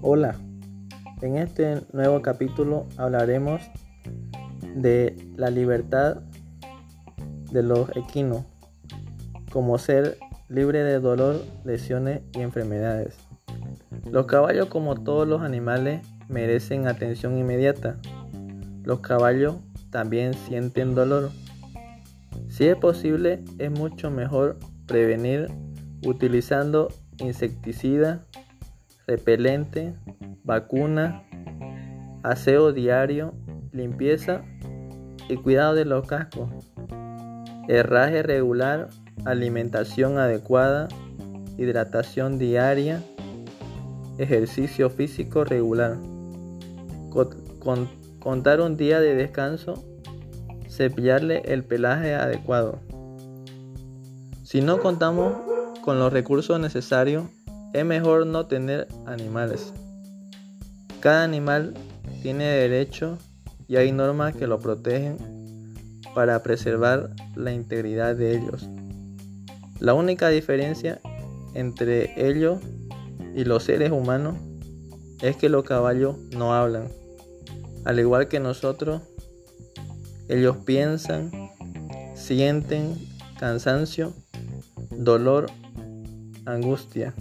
Hola, en este nuevo capítulo hablaremos de la libertad de los equinos como ser libre de dolor, lesiones y enfermedades. Los caballos como todos los animales merecen atención inmediata. Los caballos también sienten dolor. Si es posible, es mucho mejor prevenir utilizando insecticida, repelente, vacuna, aseo diario, limpieza y cuidado de los cascos, herraje regular, alimentación adecuada, hidratación diaria, ejercicio físico regular, contar un día de descanso, cepillarle el pelaje adecuado. Si no contamos con los recursos necesarios, es mejor no tener animales. Cada animal tiene derecho y hay normas que lo protegen para preservar la integridad de ellos. La única diferencia entre ellos y los seres humanos es que los caballos no hablan. Al igual que nosotros, ellos piensan, sienten cansancio, dolor, angustia.